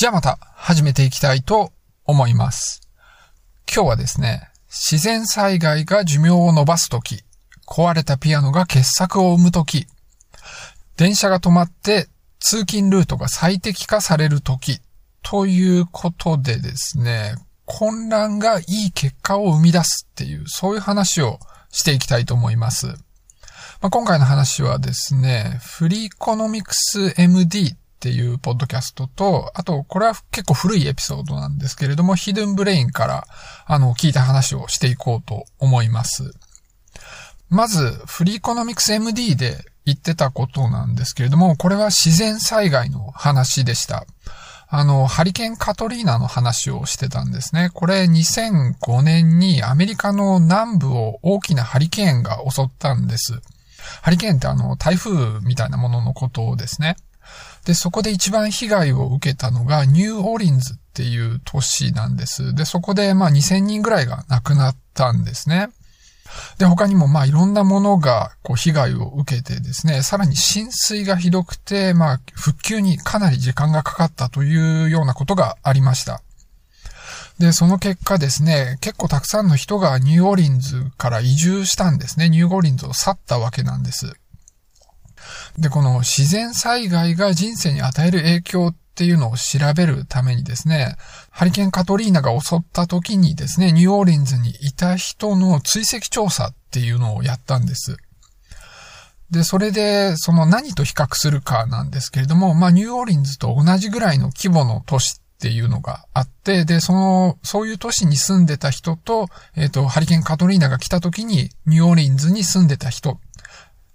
じゃあまた始めていきたいと思います。今日はですね、自然災害が寿命を伸ばすとき、壊れたピアノが傑作を生むとき、電車が止まって通勤ルートが最適化されるとき、ということでですね、混乱がいい結果を生み出すっていう、そういう話をしていきたいと思います。まあ、今回の話はですね、フリーコノミクス MD っていうポッドキャストと、あと、これは結構古いエピソードなんですけれども、ヒドゥンブレインから、あの、聞いた話をしていこうと思います。まず、フリーコノミクス MD で言ってたことなんですけれども、これは自然災害の話でした。あの、ハリケーンカトリーナの話をしてたんですね。これ2005年にアメリカの南部を大きなハリケーンが襲ったんです。ハリケーンってあの、台風みたいなもののことですね。で、そこで一番被害を受けたのがニューオーリンズっていう都市なんです。で、そこでまあ2000人ぐらいが亡くなったんですね。で、他にもまあいろんなものがこう被害を受けてですね、さらに浸水がひどくて、まあ復旧にかなり時間がかかったというようなことがありました。で、その結果ですね、結構たくさんの人がニューオーリンズから移住したんですね。ニューオーリンズを去ったわけなんです。で、この自然災害が人生に与える影響っていうのを調べるためにですね、ハリケーンカトリーナが襲った時にですね、ニューオーリンズにいた人の追跡調査っていうのをやったんです。で、それで、その何と比較するかなんですけれども、まあ、ニューオーリンズと同じぐらいの規模の都市っていうのがあって、で、その、そういう都市に住んでた人と、えっ、ー、と、ハリケーンカトリーナが来た時に、ニューオーリンズに住んでた人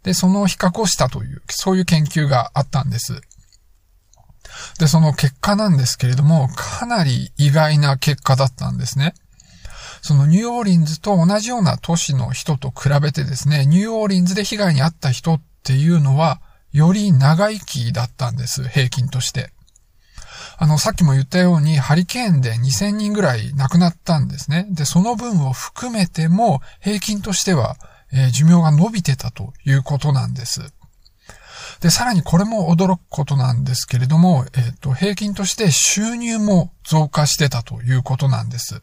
で、その比較をしたという、そういう研究があったんです。で、その結果なんですけれども、かなり意外な結果だったんですね。そのニューオーリンズと同じような都市の人と比べてですね、ニューオーリンズで被害に遭った人っていうのは、より長生きだったんです、平均として。あの、さっきも言ったように、ハリケーンで2000人ぐらい亡くなったんですね。で、その分を含めても、平均としてはえー、寿命が伸びてたということなんです。で、さらにこれも驚くことなんですけれども、えっ、ー、と、平均として収入も増加してたということなんです。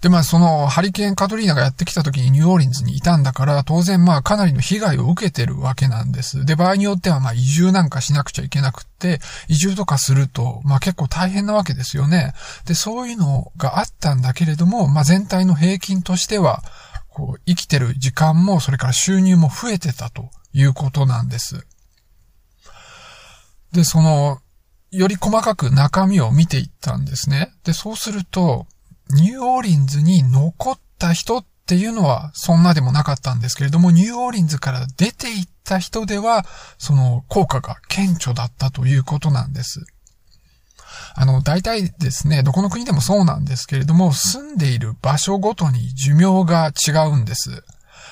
で、まあ、その、ハリケーンカトリーナがやってきた時にニューオーリンズにいたんだから、当然まあ、かなりの被害を受けてるわけなんです。で、場合によってはまあ、移住なんかしなくちゃいけなくって、移住とかすると、まあ結構大変なわけですよね。で、そういうのがあったんだけれども、まあ全体の平均としては、こう、生きてる時間も、それから収入も増えてたということなんです。で、その、より細かく中身を見ていったんですね。で、そうすると、ニューオーリンズに残った人っていうのはそんなでもなかったんですけれども、ニューオーリンズから出ていった人では、その効果が顕著だったということなんです。あの、大体ですね、どこの国でもそうなんですけれども、住んでいる場所ごとに寿命が違うんです。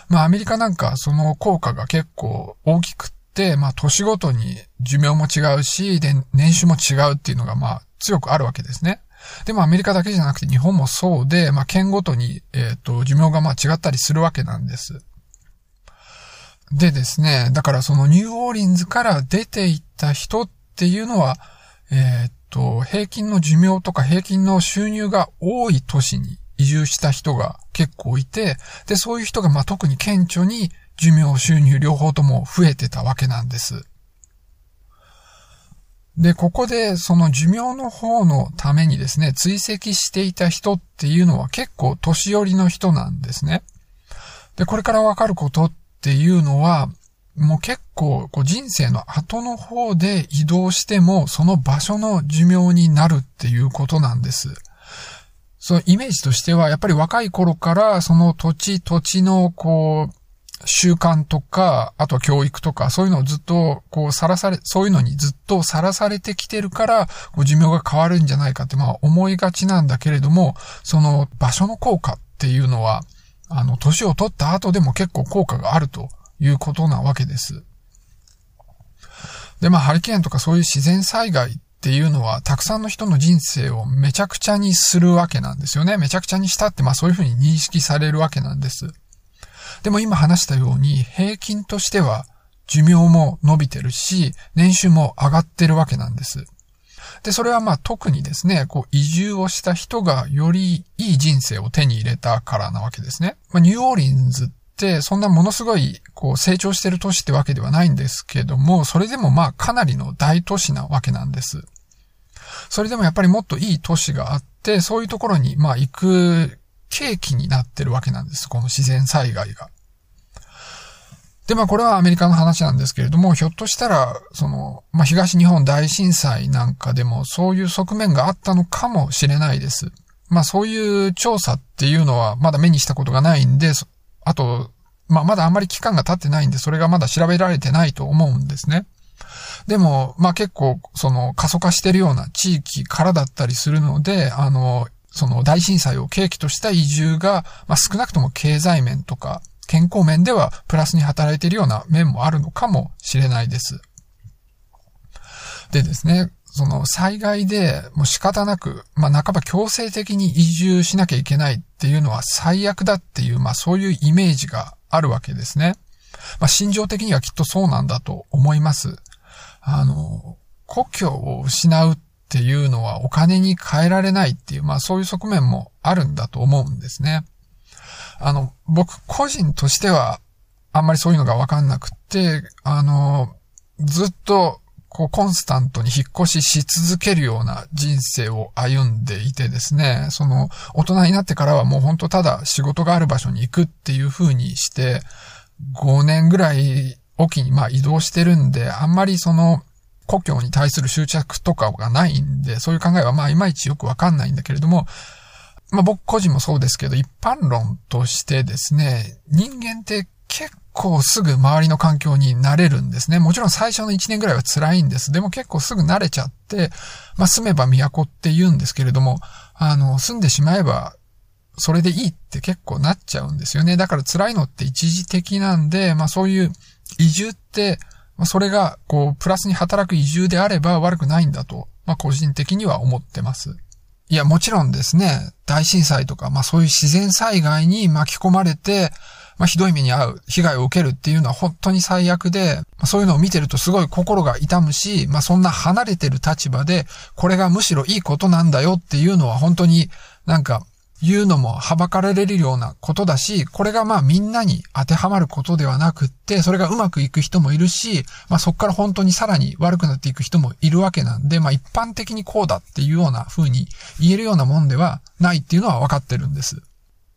まあ、アメリカなんかその効果が結構大きくって、まあ、年ごとに寿命も違うし、で、年収も違うっていうのが、まあ、強くあるわけですね。でもアメリカだけじゃなくて日本もそうで、まあ、県ごとに、えっ、ー、と、寿命がまあ違ったりするわけなんです。でですね、だからそのニューオーリンズから出ていった人っていうのは、えっ、と、平均の寿命とか平均の収入が多い都市に移住した人が結構いて、で、そういう人がまあ特に顕著に寿命、収入両方とも増えてたわけなんです。で、ここでその寿命の方のためにですね、追跡していた人っていうのは結構年寄りの人なんですね。で、これからわかることっていうのは、もう結構こう人生の後の方で移動してもその場所の寿命になるっていうことなんです。そのイメージとしてはやっぱり若い頃からその土地土地のこう習慣とか、あと教育とか、そういうのをずっと、こう、さらされ、そういうのにずっとさらされてきてるから、こう、寿命が変わるんじゃないかって、まあ、思いがちなんだけれども、その場所の効果っていうのは、あの、年を取った後でも結構効果があるということなわけです。で、まあ、ハリケーンとかそういう自然災害っていうのは、たくさんの人の人生をめちゃくちゃにするわけなんですよね。めちゃくちゃにしたって、まあそういうふうに認識されるわけなんです。でも今話したように、平均としては寿命も伸びてるし、年収も上がってるわけなんです。で、それはまあ特にですね、こう移住をした人がよりいい人生を手に入れたからなわけですね。まあ、ニューオーリンズっそんなものすごいこう成長してる都市ってわけではないんですけども、それでもまあかなりの大都市なわけなんです。それでもやっぱりもっといい都市があって、そういうところにまあ行く契機になってるわけなんです。この自然災害が。で、まあこれはアメリカの話なんですけれども、ひょっとしたら、その、まあ東日本大震災なんかでもそういう側面があったのかもしれないです。まあそういう調査っていうのはまだ目にしたことがないんで、あと、まあまだあんまり期間が経ってないんで、それがまだ調べられてないと思うんですね。でも、まあ結構、その過疎化してるような地域からだったりするので、あの、その大震災を契機とした移住が、まあ少なくとも経済面とか、健康面ではプラスに働いているような面もあるのかもしれないです。でですね、その災害でもう仕方なく、まあ半ば強制的に移住しなきゃいけないっていうのは最悪だっていう、まあそういうイメージがあるわけですね。まあ心情的にはきっとそうなんだと思います。あの、故郷を失うっていうのはお金に変えられないっていう、まあそういう側面もあるんだと思うんですね。あの、僕個人としては、あんまりそういうのがわかんなくって、あの、ずっと、こう、コンスタントに引っ越しし続けるような人生を歩んでいてですね、その、大人になってからはもうほんとただ仕事がある場所に行くっていう風にして、5年ぐらいおきにまあ移動してるんで、あんまりその、故郷に対する執着とかがないんで、そういう考えはまあいまいちよくわかんないんだけれども、まあ僕個人もそうですけど、一般論としてですね、人間って結構すぐ周りの環境に慣れるんですね。もちろん最初の1年ぐらいは辛いんです。でも結構すぐ慣れちゃって、まあ住めば都って言うんですけれども、あの、住んでしまえばそれでいいって結構なっちゃうんですよね。だから辛いのって一時的なんで、まあそういう移住って、まあ、それがこうプラスに働く移住であれば悪くないんだと、まあ個人的には思ってます。いや、もちろんですね、大震災とか、まあそういう自然災害に巻き込まれて、まあひどい目に遭う、被害を受けるっていうのは本当に最悪で、まあ、そういうのを見てるとすごい心が痛むし、まあそんな離れてる立場で、これがむしろいいことなんだよっていうのは本当になんか言うのもはばかられるようなことだし、これがまあみんなに当てはまることではなくって、それがうまくいく人もいるし、まあそこから本当にさらに悪くなっていく人もいるわけなんで、まあ一般的にこうだっていうような風に言えるようなもんではないっていうのは分かってるんです。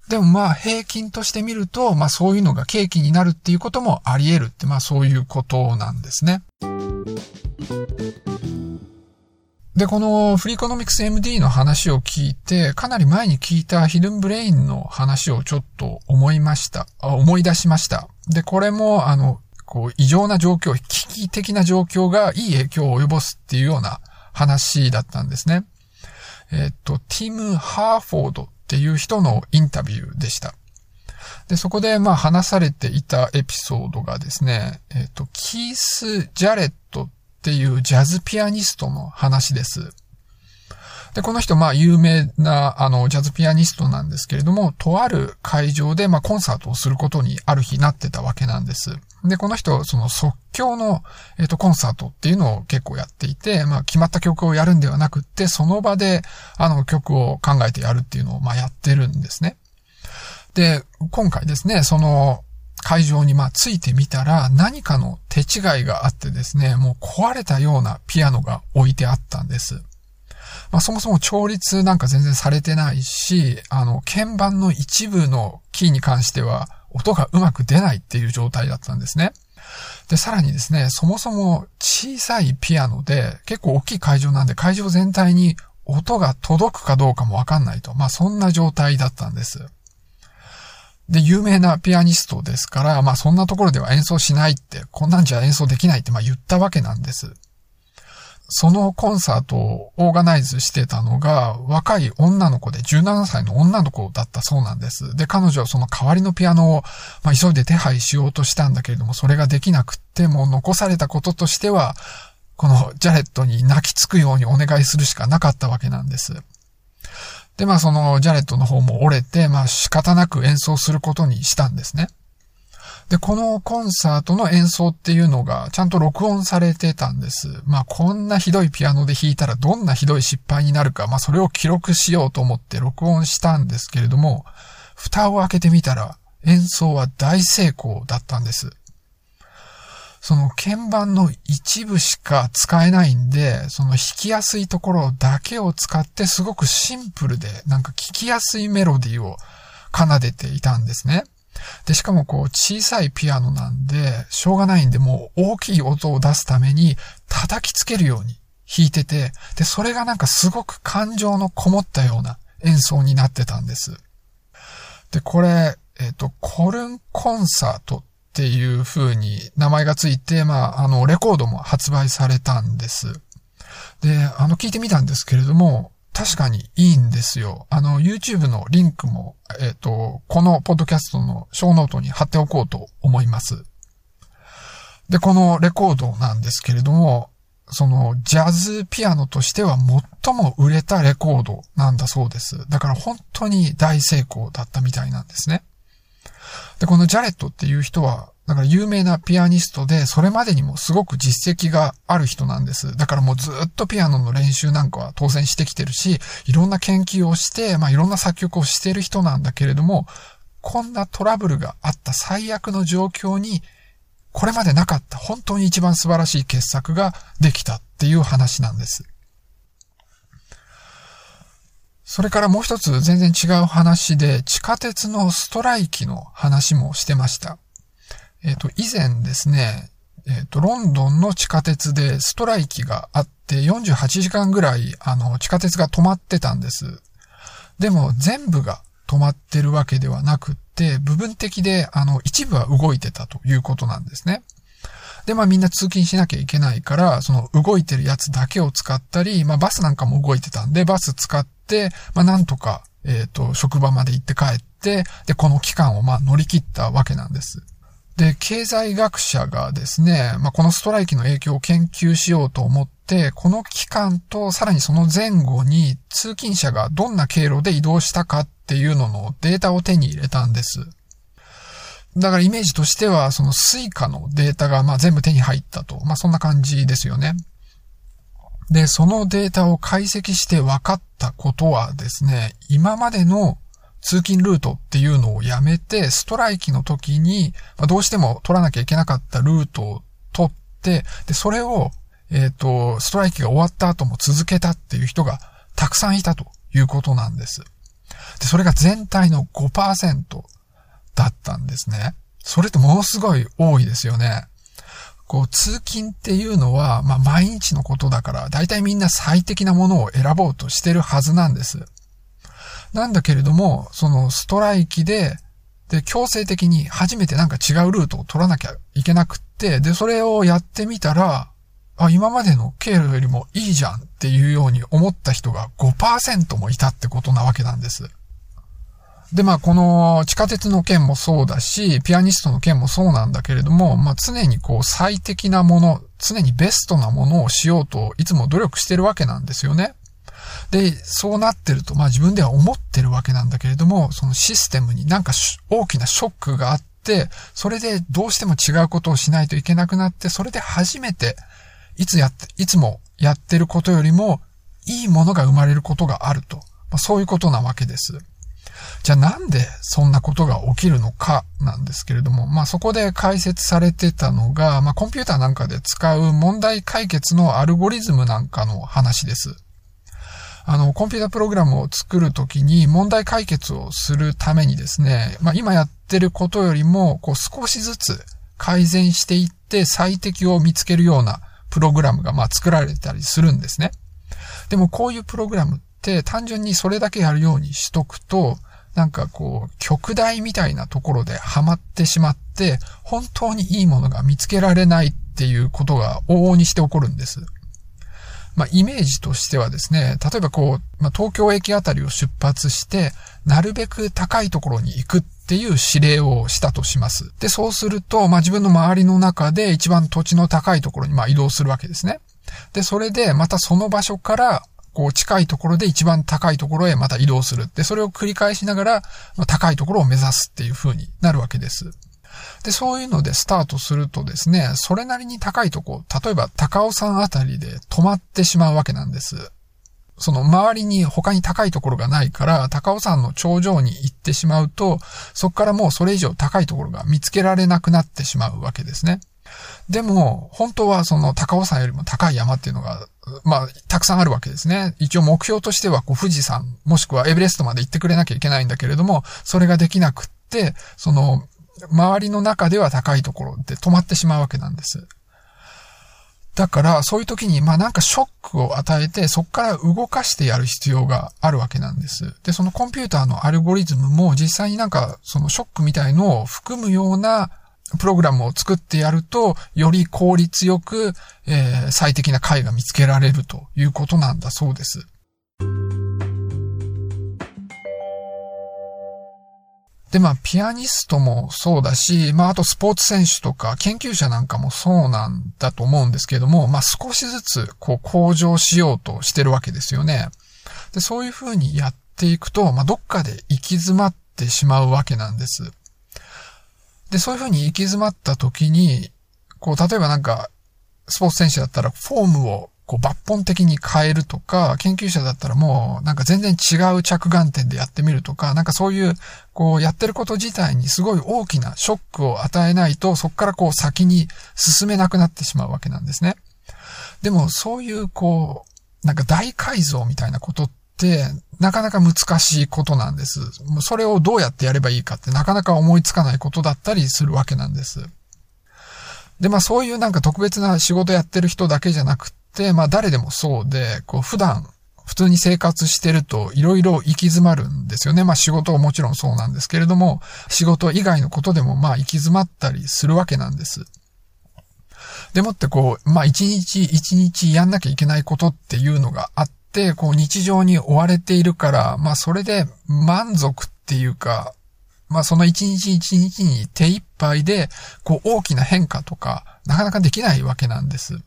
でもまあ平均としてみると、まあそういうのが契機になるっていうこともあり得るって、まあそういうことなんですね。で、このフリーコノミクス MD の話を聞いて、かなり前に聞いたヒドゥンブレインの話をちょっと思いました。思い出しました。で、これも、あの、こう、異常な状況、危機的な状況がいい影響を及ぼすっていうような話だったんですね。えっと、ティム・ハーフォードっていう人のインタビューでした。で、そこで、まあ、話されていたエピソードがですね、えっと、キース・ジャレットっていうジャズピアニストの話です。で、この人、まあ、有名な、あの、ジャズピアニストなんですけれども、とある会場で、まあ、コンサートをすることにある日なってたわけなんです。で、この人、その即興の、えっ、ー、と、コンサートっていうのを結構やっていて、まあ、決まった曲をやるんではなくって、その場で、あの、曲を考えてやるっていうのを、まあ、やってるんですね。で、今回ですね、その、会場にまあついてみたら何かの手違いがあってですね、もう壊れたようなピアノが置いてあったんです。まあそもそも調律なんか全然されてないし、あの、鍵盤の一部のキーに関しては音がうまく出ないっていう状態だったんですね。で、さらにですね、そもそも小さいピアノで結構大きい会場なんで会場全体に音が届くかどうかもわかんないと。まあそんな状態だったんです。で、有名なピアニストですから、まあそんなところでは演奏しないって、こんなんじゃ演奏できないってまあ言ったわけなんです。そのコンサートをオーガナイズしてたのが、若い女の子で17歳の女の子だったそうなんです。で、彼女はその代わりのピアノを、まあ、急いで手配しようとしたんだけれども、それができなくって、もう残されたこととしては、このジャレットに泣きつくようにお願いするしかなかったわけなんです。で、まあそのジャレットの方も折れて、まあ仕方なく演奏することにしたんですね。で、このコンサートの演奏っていうのがちゃんと録音されてたんです。まあこんなひどいピアノで弾いたらどんなひどい失敗になるか、まあそれを記録しようと思って録音したんですけれども、蓋を開けてみたら演奏は大成功だったんです。その鍵盤の一部しか使えないんで、その弾きやすいところだけを使ってすごくシンプルでなんか聴きやすいメロディーを奏でていたんですね。で、しかもこう小さいピアノなんで、しょうがないんでもう大きい音を出すために叩きつけるように弾いてて、で、それがなんかすごく感情のこもったような演奏になってたんです。で、これ、えっ、ー、と、コルンコンサートっていう風に名前がついて、まあ、あの、レコードも発売されたんです。で、あの、聞いてみたんですけれども、確かにいいんですよ。あの、YouTube のリンクも、えっ、ー、と、このポッドキャストのショーノートに貼っておこうと思います。で、このレコードなんですけれども、その、ジャズピアノとしては最も売れたレコードなんだそうです。だから本当に大成功だったみたいなんですね。で、このジャレットっていう人は、だから有名なピアニストで、それまでにもすごく実績がある人なんです。だからもうずっとピアノの練習なんかは当然してきてるし、いろんな研究をして、まあいろんな作曲をしてる人なんだけれども、こんなトラブルがあった最悪の状況に、これまでなかった本当に一番素晴らしい傑作ができたっていう話なんです。それからもう一つ全然違う話で、地下鉄のストライキの話もしてました。えっ、ー、と、以前ですね、えっ、ー、と、ロンドンの地下鉄でストライキがあって48時間ぐらい、あの、地下鉄が止まってたんです。でも、全部が止まってるわけではなくって、部分的で、あの、一部は動いてたということなんですね。で、まあみんな通勤しなきゃいけないから、その動いてるやつだけを使ったり、まあバスなんかも動いてたんで、バス使って、まあなんとか、えっ、ー、と、職場まで行って帰って、で、この期間をまあ乗り切ったわけなんです。で、経済学者がですね、まあこのストライキの影響を研究しようと思って、この期間とさらにその前後に通勤者がどんな経路で移動したかっていうののデータを手に入れたんです。だからイメージとしては、そのスイカのデータがま全部手に入ったと。まあそんな感じですよね。で、そのデータを解析して分かったことはですね、今までの通勤ルートっていうのをやめて、ストライキの時に、まあ、どうしても取らなきゃいけなかったルートを取って、で、それを、えっ、ー、と、ストライキが終わった後も続けたっていう人がたくさんいたということなんです。で、それが全体の5%。だったんですね。それってものすごい多いですよね。こう、通勤っていうのは、まあ、毎日のことだから、だいたいみんな最適なものを選ぼうとしてるはずなんです。なんだけれども、そのストライキで、で、強制的に初めてなんか違うルートを取らなきゃいけなくって、で、それをやってみたら、あ、今までの経路よりもいいじゃんっていうように思った人が5%もいたってことなわけなんです。で、まあ、この地下鉄の件もそうだし、ピアニストの件もそうなんだけれども、まあ、常にこう最適なもの、常にベストなものをしようといつも努力してるわけなんですよね。で、そうなってると、まあ自分では思ってるわけなんだけれども、そのシステムになんか大きなショックがあって、それでどうしても違うことをしないといけなくなって、それで初めて、いつやって、いつもやってることよりも、いいものが生まれることがあると。まあ、そういうことなわけです。じゃあなんでそんなことが起きるのかなんですけれども、まあそこで解説されてたのが、まあコンピューターなんかで使う問題解決のアルゴリズムなんかの話です。あの、コンピュータプログラムを作るときに問題解決をするためにですね、まあ今やってることよりも、こう少しずつ改善していって最適を見つけるようなプログラムがまあ作られたりするんですね。でもこういうプログラムって単純にそれだけやるようにしとくと、なんかこう、極大みたいなところでハマってしまって、本当にいいものが見つけられないっていうことが往々にして起こるんです。まあ、イメージとしてはですね、例えばこう、まあ、東京駅あたりを出発して、なるべく高いところに行くっていう指令をしたとします。で、そうすると、まあ、自分の周りの中で一番土地の高いところにま移動するわけですね。で、それでまたその場所からこう近いところで一番高いところへまた移動する。で、それを繰り返しながら、高いところを目指すっていう風になるわけです。で、そういうのでスタートするとですね、それなりに高いとこ、例えば高尾山あたりで止まってしまうわけなんです。その周りに他に高いところがないから、高尾山の頂上に行ってしまうと、そこからもうそれ以上高いところが見つけられなくなってしまうわけですね。でも、本当はその高尾山よりも高い山っていうのが、まあ、たくさんあるわけですね。一応目標としては、こう、富士山、もしくはエベレストまで行ってくれなきゃいけないんだけれども、それができなくって、その、周りの中では高いところで止まってしまうわけなんです。だから、そういう時に、まあなんかショックを与えて、そこから動かしてやる必要があるわけなんです。で、そのコンピューターのアルゴリズムも実際になんか、そのショックみたいのを含むようなプログラムを作ってやると、より効率よく、えー、最適な回が見つけられるということなんだそうです。で、まあ、ピアニストもそうだし、まあ、あとスポーツ選手とか研究者なんかもそうなんだと思うんですけれども、まあ、少しずつ、こう、向上しようとしてるわけですよね。で、そういうふうにやっていくと、まあ、どっかで行き詰まってしまうわけなんです。で、そういうふうに行き詰まった時に、こう、例えばなんか、スポーツ選手だったらフォームをこう抜本的に変えるとか、研究者だったらもうなんか全然違う着眼点でやってみるとか、なんかそういう、こうやってること自体にすごい大きなショックを与えないと、そこからこう先に進めなくなってしまうわけなんですね。でもそういうこう、なんか大改造みたいなことって、なかなか難しいことなんです。それをどうやってやればいいかってなかなか思いつかないことだったりするわけなんです。で、まあそういうなんか特別な仕事やってる人だけじゃなく、まあ誰でもそうで、こう普段普通に生活してると色々行き詰まるんですよね。まあ仕事はもちろんそうなんですけれども、仕事以外のことでもまあ行き詰まったりするわけなんです。でもってこう、まあ一日一日やんなきゃいけないことっていうのがあって、こう日常に追われているから、まあそれで満足っていうか、まあその一日一日に手一杯で、こう大きな変化とか、なかなかできないわけなんです。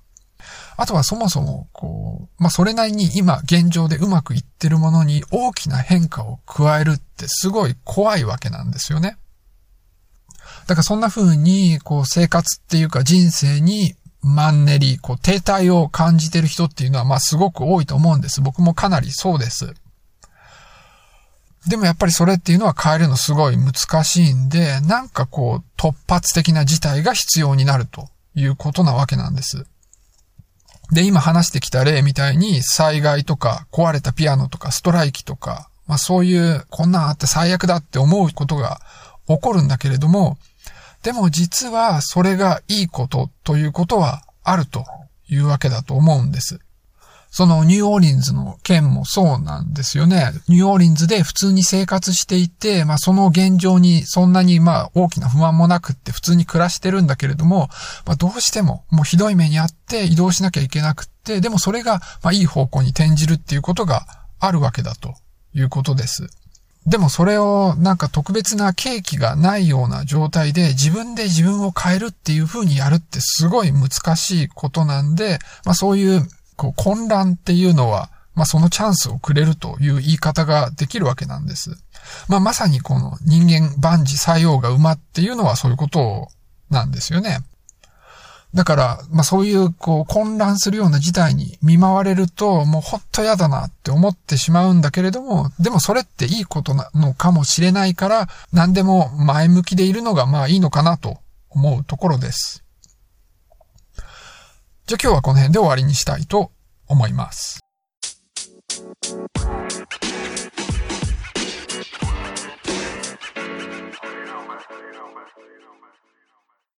あとはそもそも、こう、まあ、それなりに今現状でうまくいってるものに大きな変化を加えるってすごい怖いわけなんですよね。だからそんな風に、こう、生活っていうか人生にマンネリ、こう、停滞を感じてる人っていうのは、まあ、すごく多いと思うんです。僕もかなりそうです。でもやっぱりそれっていうのは変えるのすごい難しいんで、なんかこう、突発的な事態が必要になるということなわけなんです。で、今話してきた例みたいに災害とか壊れたピアノとかストライキとか、まあそういうこんなんあって最悪だって思うことが起こるんだけれども、でも実はそれがいいことということはあるというわけだと思うんです。そのニューオーリンズの件もそうなんですよね。ニューオーリンズで普通に生活していて、まあその現状にそんなにまあ大きな不満もなくって普通に暮らしてるんだけれども、まあどうしてももうひどい目にあって移動しなきゃいけなくって、でもそれがまあいい方向に転じるっていうことがあるわけだということです。でもそれをなんか特別な契機がないような状態で自分で自分を変えるっていう風にやるってすごい難しいことなんで、まあそういうこう混乱っていうのは、まあ、そのチャンスをくれるという言い方ができるわけなんです。まあ、まさにこの人間万事作用が馬っていうのはそういうことなんですよね。だから、まあそういう、こう、混乱するような事態に見舞われると、もうほっと嫌だなって思ってしまうんだけれども、でもそれっていいことなのかもしれないから、何でも前向きでいるのがまあいいのかなと思うところです。じゃあ今日はこの辺で終わりにしたいと思います。